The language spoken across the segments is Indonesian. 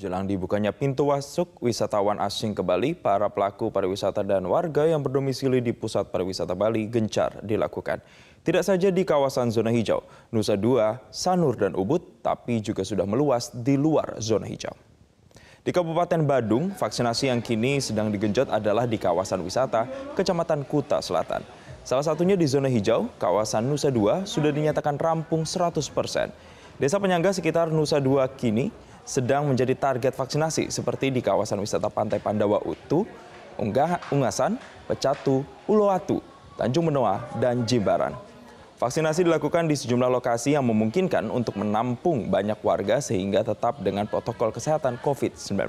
Jelang dibukanya pintu masuk wisatawan asing ke Bali, para pelaku pariwisata dan warga yang berdomisili di pusat pariwisata Bali gencar dilakukan. Tidak saja di kawasan zona hijau, Nusa Dua, Sanur, dan Ubud, tapi juga sudah meluas di luar zona hijau. Di Kabupaten Badung, vaksinasi yang kini sedang digenjot adalah di kawasan wisata Kecamatan Kuta Selatan. Salah satunya di zona hijau, kawasan Nusa Dua sudah dinyatakan rampung 100 persen. Desa penyangga sekitar Nusa Dua kini sedang menjadi target vaksinasi seperti di kawasan wisata Pantai Pandawa Utu, Unggah, Ungasan, Pecatu, Uluwatu, Tanjung Benoa, dan Jimbaran. Vaksinasi dilakukan di sejumlah lokasi yang memungkinkan untuk menampung banyak warga sehingga tetap dengan protokol kesehatan COVID-19.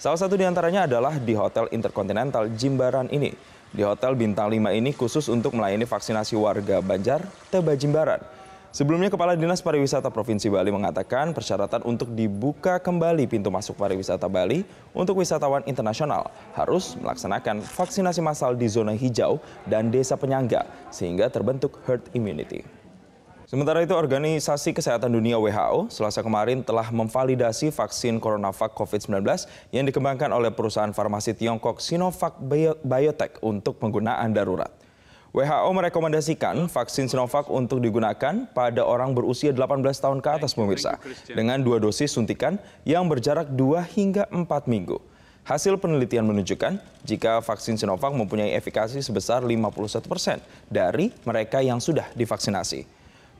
Salah satu di antaranya adalah di Hotel Interkontinental Jimbaran ini. Di Hotel Bintang 5 ini khusus untuk melayani vaksinasi warga Banjar, Teba Jimbaran. Sebelumnya Kepala Dinas Pariwisata Provinsi Bali mengatakan persyaratan untuk dibuka kembali pintu masuk pariwisata Bali untuk wisatawan internasional harus melaksanakan vaksinasi massal di zona hijau dan desa penyangga sehingga terbentuk herd immunity. Sementara itu, Organisasi Kesehatan Dunia WHO selasa kemarin telah memvalidasi vaksin CoronaVac COVID-19 yang dikembangkan oleh perusahaan farmasi Tiongkok Sinovac Biotech untuk penggunaan darurat. WHO merekomendasikan vaksin Sinovac untuk digunakan pada orang berusia 18 tahun ke atas pemirsa dengan dua dosis suntikan yang berjarak 2 hingga 4 minggu. Hasil penelitian menunjukkan jika vaksin Sinovac mempunyai efikasi sebesar 51 persen dari mereka yang sudah divaksinasi.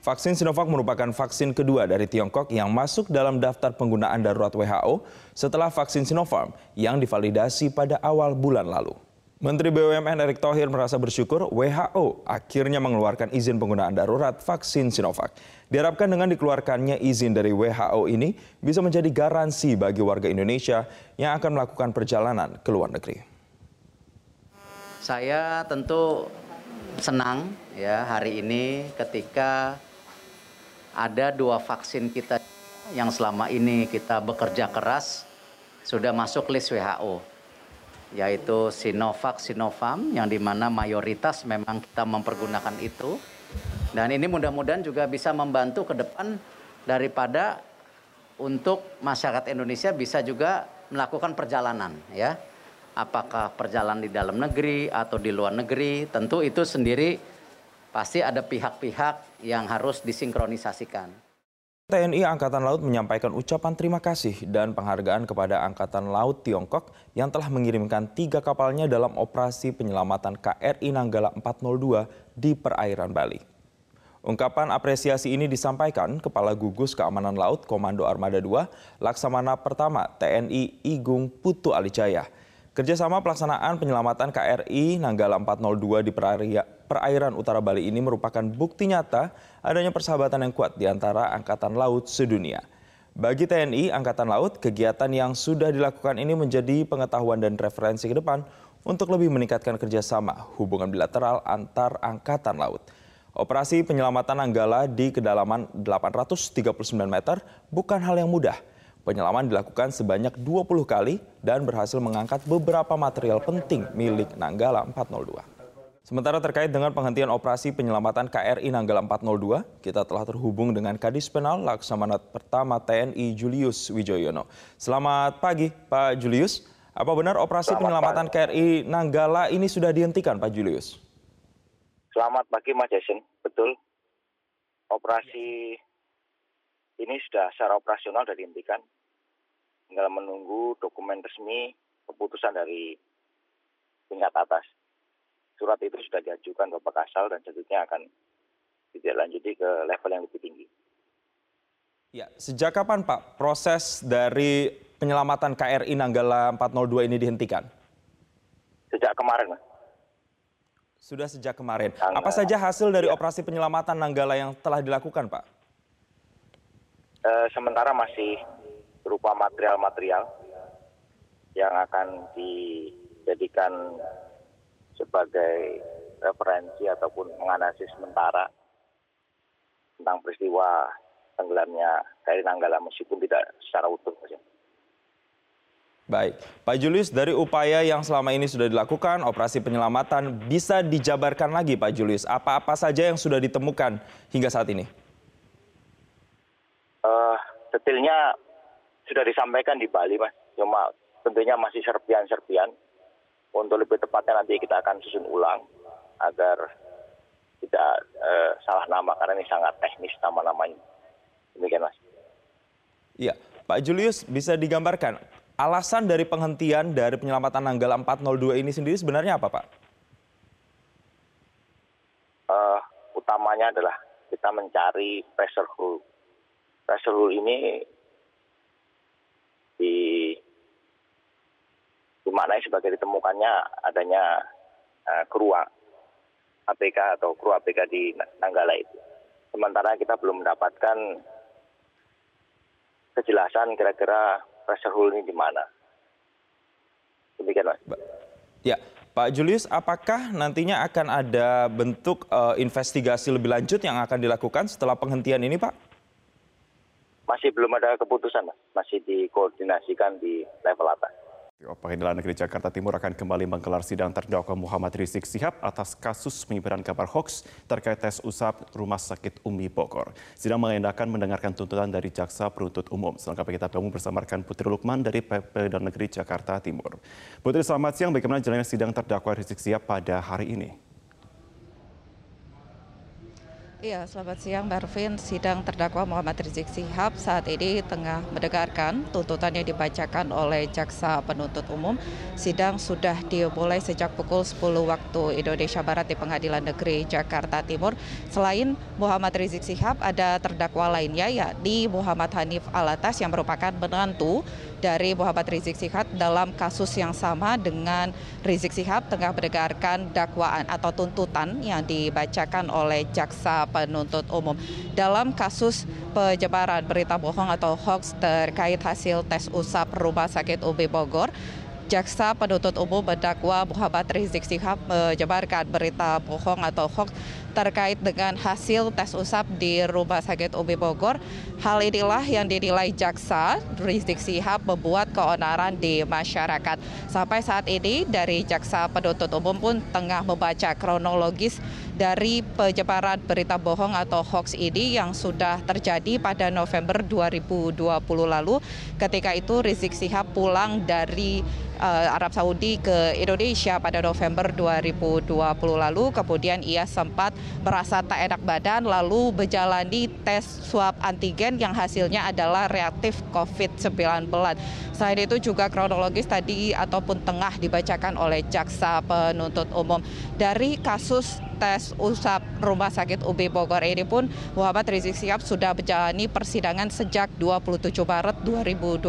Vaksin Sinovac merupakan vaksin kedua dari Tiongkok yang masuk dalam daftar penggunaan darurat WHO setelah vaksin Sinopharm yang divalidasi pada awal bulan lalu. Menteri BUMN Erick Thohir merasa bersyukur WHO akhirnya mengeluarkan izin penggunaan darurat vaksin Sinovac. Diharapkan dengan dikeluarkannya izin dari WHO ini bisa menjadi garansi bagi warga Indonesia yang akan melakukan perjalanan ke luar negeri. Saya tentu senang ya hari ini ketika ada dua vaksin kita yang selama ini kita bekerja keras sudah masuk list WHO yaitu Sinovac, Sinovac yang di mana mayoritas memang kita mempergunakan itu. Dan ini mudah-mudahan juga bisa membantu ke depan daripada untuk masyarakat Indonesia bisa juga melakukan perjalanan ya. Apakah perjalanan di dalam negeri atau di luar negeri, tentu itu sendiri pasti ada pihak-pihak yang harus disinkronisasikan. TNI Angkatan Laut menyampaikan ucapan terima kasih dan penghargaan kepada Angkatan Laut Tiongkok yang telah mengirimkan tiga kapalnya dalam operasi penyelamatan KRI Nanggala 402 di perairan Bali. Ungkapan apresiasi ini disampaikan Kepala Gugus Keamanan Laut Komando Armada 2 Laksamana Pertama TNI Igung Putu Alijaya. Kerjasama pelaksanaan penyelamatan KRI Nanggala 402 di perairan utara Bali ini merupakan bukti nyata adanya persahabatan yang kuat di antara Angkatan Laut sedunia. Bagi TNI Angkatan Laut, kegiatan yang sudah dilakukan ini menjadi pengetahuan dan referensi ke depan untuk lebih meningkatkan kerjasama hubungan bilateral antar Angkatan Laut. Operasi penyelamatan Nanggala di kedalaman 839 meter bukan hal yang mudah – Penyelaman dilakukan sebanyak 20 kali dan berhasil mengangkat beberapa material penting milik Nanggala 402. Sementara terkait dengan penghentian operasi penyelamatan KRI Nanggala 402, kita telah terhubung dengan Kadis Penal Laksamana Pertama TNI Julius Wijoyono. Selamat pagi Pak Julius. Apa benar operasi Selamat penyelamatan pagi. KRI Nanggala ini sudah dihentikan Pak Julius? Selamat pagi Mas Jason, betul. Operasi ini sudah secara operasional sudah dihentikan. Tinggal menunggu dokumen resmi keputusan dari tingkat atas. Surat itu sudah diajukan Bapak Kasal dan selanjutnya akan ditindaklanjuti ke level yang lebih tinggi. Ya, sejak kapan Pak proses dari penyelamatan KRI Nanggala 402 ini dihentikan? Sejak kemarin, Mas. Sudah sejak kemarin. Apa saja hasil dari ya. operasi penyelamatan Nanggala yang telah dilakukan, Pak? Eh, sementara masih berupa material-material yang akan dijadikan sebagai referensi ataupun menganalisis sementara tentang peristiwa tenggelamnya KRI Nanggala meskipun tidak secara utuh. Baik, Pak Julius, dari upaya yang selama ini sudah dilakukan, operasi penyelamatan bisa dijabarkan lagi Pak Julius. Apa-apa saja yang sudah ditemukan hingga saat ini? uh, detailnya sudah disampaikan di Bali, Mas. Cuma tentunya masih serpian-serpian. Untuk lebih tepatnya nanti kita akan susun ulang agar tidak eh, salah nama karena ini sangat teknis nama-namanya. Demikian, Mas. Iya, Pak Julius bisa digambarkan alasan dari penghentian dari penyelamatan Nanggala 402 ini sendiri sebenarnya apa, Pak? Uh, utamanya adalah kita mencari pressure hull. Pressure hull ini di dimaknai sebagai ditemukannya adanya uh, kru APK atau kru APK di Nanggala itu. Sementara kita belum mendapatkan kejelasan kira-kira pressure ini di mana. Demikian, Mas. Ya, Pak Julius, apakah nantinya akan ada bentuk uh, investigasi lebih lanjut yang akan dilakukan setelah penghentian ini, Pak? Masih belum ada keputusan, Mas. Masih dikoordinasikan di level atas. Pengadilan Negeri Jakarta Timur akan kembali menggelar sidang terdakwa Muhammad Rizik Sihab atas kasus penyebaran kabar hoax terkait tes usap Rumah Sakit Umi Bogor. Sidang mengendakan mendengarkan tuntutan dari Jaksa Penuntut Umum. Selengkapnya kita bergabung bersama rekan Putri Lukman dari Pengadilan Negeri Jakarta Timur. Putri, selamat siang. Bagaimana jalannya sidang terdakwa Rizik Sihab pada hari ini? Iya, selamat siang Barvin. Sidang terdakwa Muhammad Rizik Sihab saat ini tengah mendengarkan tuntutan yang dibacakan oleh Jaksa Penuntut Umum. Sidang sudah dimulai sejak pukul 10 waktu Indonesia Barat di Pengadilan Negeri Jakarta Timur. Selain Muhammad Rizik Sihab, ada terdakwa lainnya yakni Muhammad Hanif Alatas yang merupakan menantu dari Muhammad Rizik Sihab dalam kasus yang sama dengan Rizik Sihab tengah mendengarkan dakwaan atau tuntutan yang dibacakan oleh jaksa penuntut umum. Dalam kasus penyebaran berita bohong atau hoax terkait hasil tes usap Rumah Sakit UB Bogor jaksa penuntut umum mendakwa Muhammad Rizik Sihab menyebarkan berita bohong atau hoax terkait dengan hasil tes usap di Rumah Sakit Umi Bogor. Hal inilah yang dinilai jaksa Rizik Sihab membuat keonaran di masyarakat. Sampai saat ini dari jaksa penuntut umum pun tengah membaca kronologis dari penyebaran berita bohong atau hoax ini yang sudah terjadi pada November 2020 lalu. Ketika itu Rizik Sihab pulang dari uh, Arab Saudi ke Indonesia pada November 2020 lalu. Kemudian ia sempat merasa tak enak badan lalu menjalani tes swab antigen yang hasilnya adalah reaktif COVID-19. Selain itu juga kronologis tadi ataupun tengah dibacakan oleh jaksa penuntut umum dari kasus tes usap Rumah Sakit UB Bogor ini pun Muhammad Rizik Sihab sudah menjalani persidangan sejak 27 Maret 2021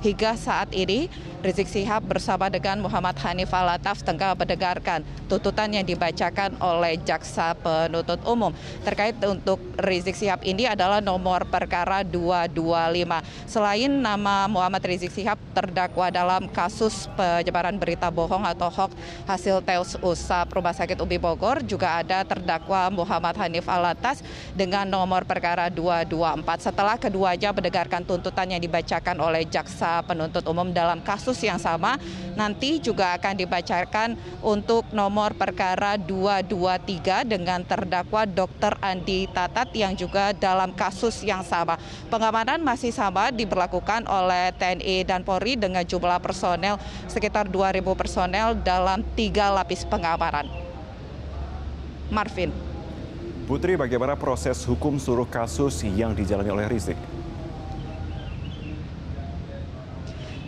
hingga saat ini Rizik Sihab bersama dengan Muhammad Hanif Alataf tengah mendengarkan tuntutan yang dibacakan oleh jaksa penuntut umum terkait untuk Rizik Sihab ini adalah nomor perkara 225. Selain nama Muhammad Rizik Sihab terdakwa dalam kasus penyebaran berita bohong atau hoax hasil tes usap Rumah Sakit UB Bogor juga ada terdakwa Muhammad Hanif Alatas dengan nomor perkara 224. Setelah keduanya mendengarkan tuntutan yang dibacakan oleh jaksa penuntut umum dalam kasus yang sama, nanti juga akan dibacakan untuk nomor perkara 223 dengan terdakwa Dr. Andi Tatat yang juga dalam kasus yang sama. Pengamanan masih sama diberlakukan oleh TNI dan Polri dengan jumlah personel sekitar 2.000 personel dalam tiga lapis pengamanan. Marvin. Putri, bagaimana proses hukum seluruh kasus yang dijalani oleh Rizik?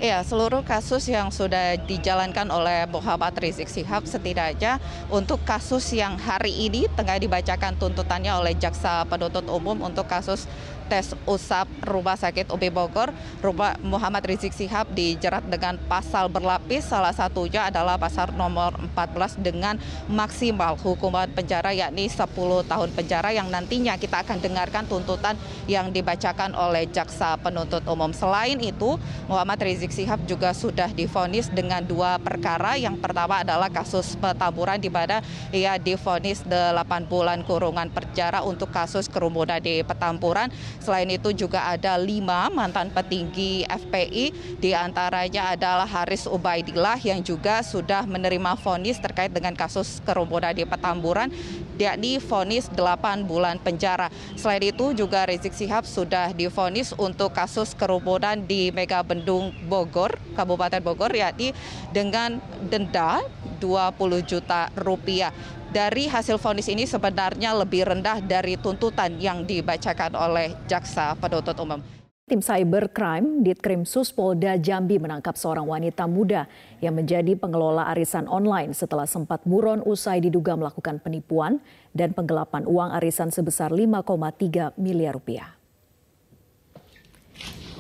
Ya, seluruh kasus yang sudah dijalankan oleh Muhammad Rizik Sihab setidaknya untuk kasus yang hari ini tengah dibacakan tuntutannya oleh Jaksa Penuntut Umum untuk kasus tes usap Rumah Sakit UB Bogor, rumah Muhammad Rizik Sihab dijerat dengan pasal berlapis, salah satunya adalah pasal nomor 14 dengan maksimal hukuman penjara yakni 10 tahun penjara yang nantinya kita akan dengarkan tuntutan yang dibacakan oleh jaksa penuntut umum. Selain itu, Muhammad Rizik Sihab juga sudah difonis dengan dua perkara. Yang pertama adalah kasus petamburan di mana ia difonis 8 bulan kurungan penjara untuk kasus kerumunan di Petamburan. Selain itu juga ada lima mantan petinggi FPI, di antaranya adalah Haris Ubaidillah yang juga sudah menerima vonis terkait dengan kasus kerumunan di Petamburan, yakni vonis 8 bulan penjara. Selain itu juga Rizik Sihab sudah divonis untuk kasus kerumunan di Mega Bendung Bogor, Kabupaten Bogor, yakni dengan denda 20 juta rupiah. Dari hasil vonis ini sebenarnya lebih rendah dari tuntutan yang dibacakan oleh jaksa penuntut umum. Tim Cybercrime Ditkrimsus Polda Jambi menangkap seorang wanita muda yang menjadi pengelola arisan online setelah sempat buron usai diduga melakukan penipuan dan penggelapan uang arisan sebesar 5,3 miliar rupiah.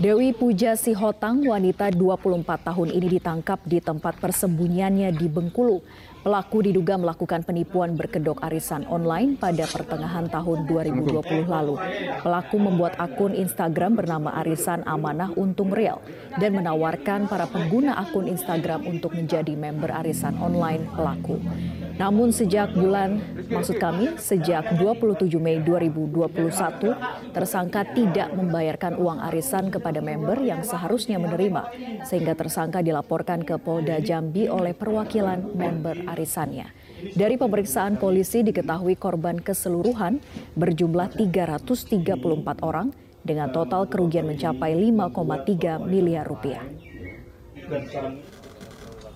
Dewi Puja Sihotang, wanita 24 tahun ini ditangkap di tempat persembunyiannya di Bengkulu. Pelaku diduga melakukan penipuan berkedok arisan online pada pertengahan tahun 2020 lalu. Pelaku membuat akun Instagram bernama Arisan Amanah Untung Real dan menawarkan para pengguna akun Instagram untuk menjadi member arisan online pelaku. Namun sejak bulan, maksud kami sejak 27 Mei 2021, tersangka tidak membayarkan uang arisan kepada member yang seharusnya menerima, sehingga tersangka dilaporkan ke Polda Jambi oleh perwakilan member arisannya. Dari pemeriksaan polisi diketahui korban keseluruhan berjumlah 334 orang dengan total kerugian mencapai 5,3 miliar rupiah.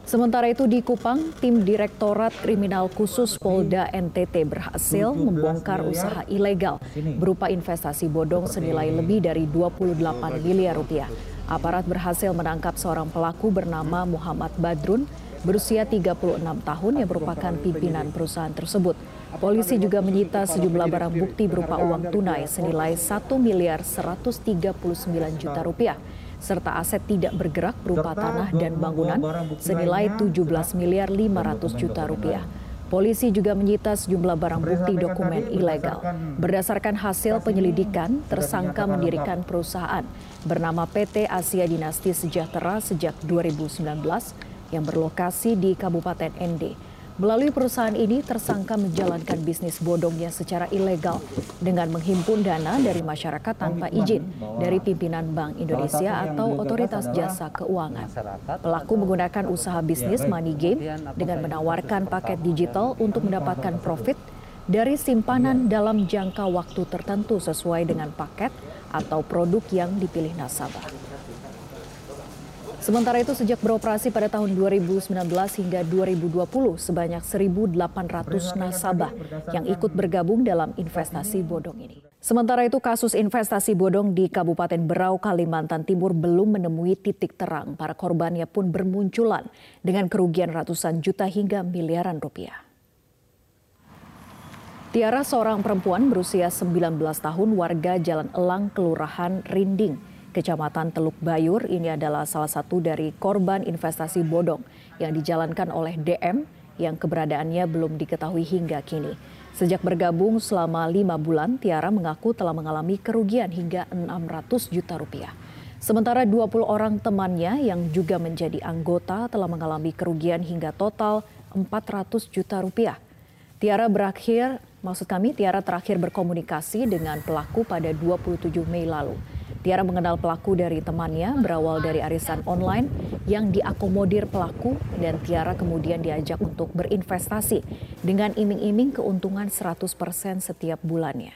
Sementara itu di Kupang, tim Direktorat Kriminal Khusus Polda NTT berhasil membongkar usaha ilegal berupa investasi bodong senilai lebih dari 28 miliar rupiah. Aparat berhasil menangkap seorang pelaku bernama Muhammad Badrun berusia 36 tahun yang merupakan pimpinan perusahaan tersebut. Polisi juga menyita sejumlah barang bukti berupa uang tunai senilai 1 miliar 139 juta rupiah serta aset tidak bergerak berupa tanah dan bangunan senilai 17 miliar 500 juta rupiah. Polisi juga menyita sejumlah barang bukti dokumen ilegal. Berdasarkan hasil penyelidikan, tersangka mendirikan perusahaan bernama PT Asia Dinasti Sejahtera sejak 2019 yang berlokasi di Kabupaten ND. Melalui perusahaan ini, tersangka menjalankan bisnis bodongnya secara ilegal dengan menghimpun dana dari masyarakat tanpa izin dari pimpinan Bank Indonesia atau Otoritas Jasa Keuangan. Pelaku menggunakan usaha bisnis money game dengan menawarkan paket digital untuk mendapatkan profit dari simpanan dalam jangka waktu tertentu sesuai dengan paket atau produk yang dipilih nasabah. Sementara itu sejak beroperasi pada tahun 2019 hingga 2020 sebanyak 1.800 nasabah yang ikut bergabung dalam investasi bodong ini. Sementara itu kasus investasi bodong di Kabupaten Berau, Kalimantan Timur belum menemui titik terang. Para korbannya pun bermunculan dengan kerugian ratusan juta hingga miliaran rupiah. Tiara seorang perempuan berusia 19 tahun warga Jalan Elang, Kelurahan Rinding, Kecamatan Teluk Bayur ini adalah salah satu dari korban investasi bodong yang dijalankan oleh DM yang keberadaannya belum diketahui hingga kini. Sejak bergabung selama lima bulan, Tiara mengaku telah mengalami kerugian hingga 600 juta rupiah. Sementara 20 orang temannya yang juga menjadi anggota telah mengalami kerugian hingga total 400 juta rupiah. Tiara berakhir, maksud kami Tiara terakhir berkomunikasi dengan pelaku pada 27 Mei lalu. Tiara mengenal pelaku dari temannya berawal dari arisan online yang diakomodir pelaku dan Tiara kemudian diajak untuk berinvestasi dengan iming-iming keuntungan 100% setiap bulannya.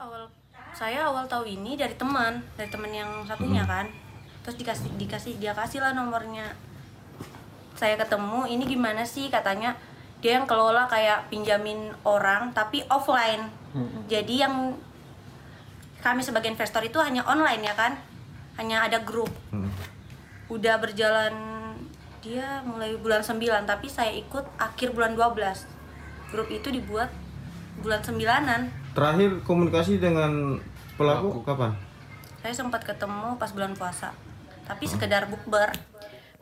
Awal saya awal tahu ini dari teman, dari teman yang satunya hmm. kan. Terus dikasih dikasih dia kasih lah nomornya. Saya ketemu, ini gimana sih katanya? Dia yang kelola kayak pinjamin orang tapi offline. Hmm. jadi yang kami sebagai investor itu hanya online ya kan? Hanya ada grup. Hmm. udah berjalan dia mulai bulan 9 tapi saya ikut akhir bulan 12 grup itu dibuat bulan sembilanan. Terakhir komunikasi dengan pelaku. kapan? Saya sempat ketemu pas bulan puasa. Tapi sekedar bukber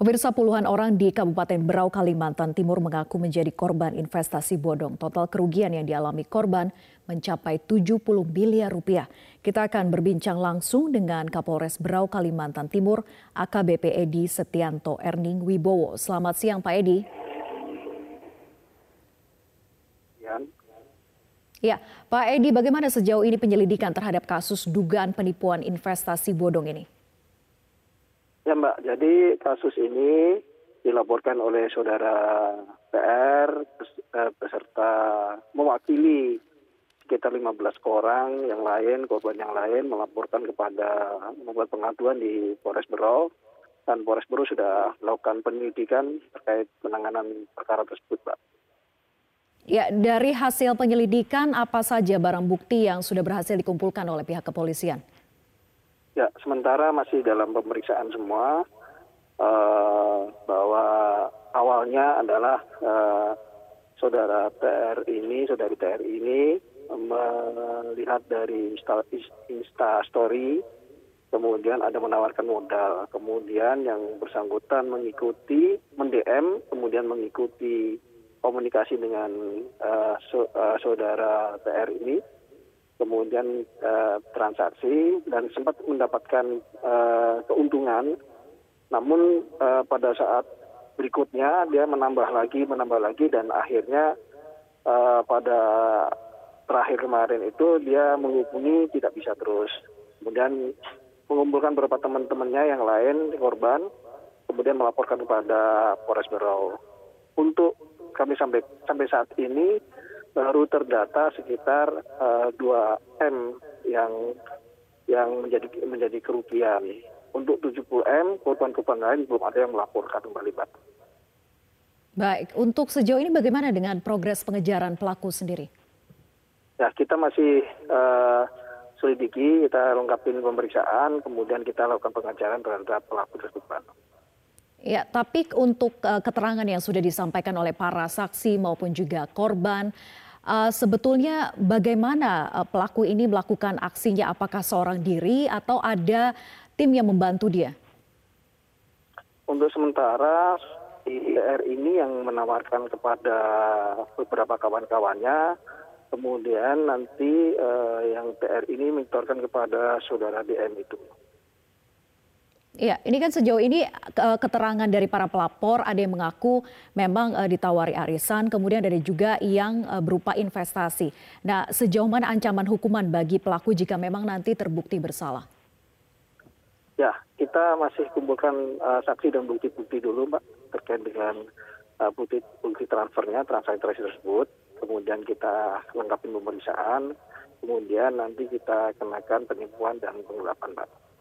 Pemirsa puluhan orang di Kabupaten Berau, Kalimantan Timur mengaku menjadi korban investasi bodong. Total kerugian yang dialami korban mencapai 70 miliar rupiah. Kita akan berbincang langsung dengan Kapolres Berau, Kalimantan Timur, AKBP Edi Setianto Erning Wibowo. Selamat siang Pak Edi. Ya, Pak Edi, bagaimana sejauh ini penyelidikan terhadap kasus dugaan penipuan investasi bodong ini? Ya Mbak, jadi kasus ini dilaporkan oleh saudara PR eh, beserta mewakili sekitar 15 orang yang lain, korban yang lain melaporkan kepada membuat pengaduan di Polres Berau dan Polres Berau sudah melakukan penyelidikan terkait penanganan perkara tersebut, Mbak. Ya, dari hasil penyelidikan apa saja barang bukti yang sudah berhasil dikumpulkan oleh pihak kepolisian? Ya, sementara masih dalam pemeriksaan semua uh, bahwa awalnya adalah uh, saudara TR ini, saudari TR ini melihat dari Insta, Insta Story, kemudian ada menawarkan modal, kemudian yang bersangkutan mengikuti, mendm, kemudian mengikuti komunikasi dengan uh, so, uh, saudara TR ini, kemudian uh, transaksi dan sempat mendapatkan uh, keuntungan, namun uh, pada saat berikutnya dia menambah lagi, menambah lagi dan akhirnya pada terakhir kemarin itu dia menghubungi tidak bisa terus, kemudian mengumpulkan beberapa teman-temannya yang lain korban, kemudian melaporkan kepada Polres Berau. Untuk kami sampai sampai saat ini baru terdata sekitar uh, 2 m yang yang menjadi menjadi kerugian. Untuk 70 m korban-korban lain belum ada yang melaporkan kembali, Pak. Baik, untuk sejauh ini bagaimana dengan progres pengejaran pelaku sendiri? Ya, kita masih uh, selidiki, kita lengkapin pemeriksaan, kemudian kita lakukan pengejaran terhadap pelaku tersebut. Ya, tapi untuk uh, keterangan yang sudah disampaikan oleh para saksi maupun juga korban, uh, sebetulnya bagaimana uh, pelaku ini melakukan aksinya? Apakah seorang diri atau ada tim yang membantu dia? Untuk sementara, IR ini yang menawarkan kepada beberapa kawan-kawannya, kemudian nanti uh, yang PR ini mentorkan kepada saudara DM itu. Ya, ini kan sejauh ini keterangan dari para pelapor ada yang mengaku memang uh, ditawari arisan, kemudian ada juga yang uh, berupa investasi. Nah, sejauh mana ancaman hukuman bagi pelaku jika memang nanti terbukti bersalah? Ya, kita masih kumpulkan uh, saksi dan bukti-bukti dulu, Mbak, terkait dengan uh, bukti, bukti transfernya, transaksi tersebut. Kemudian kita lengkapi pemeriksaan, kemudian nanti kita kenakan penipuan dan penggelapan, Mbak.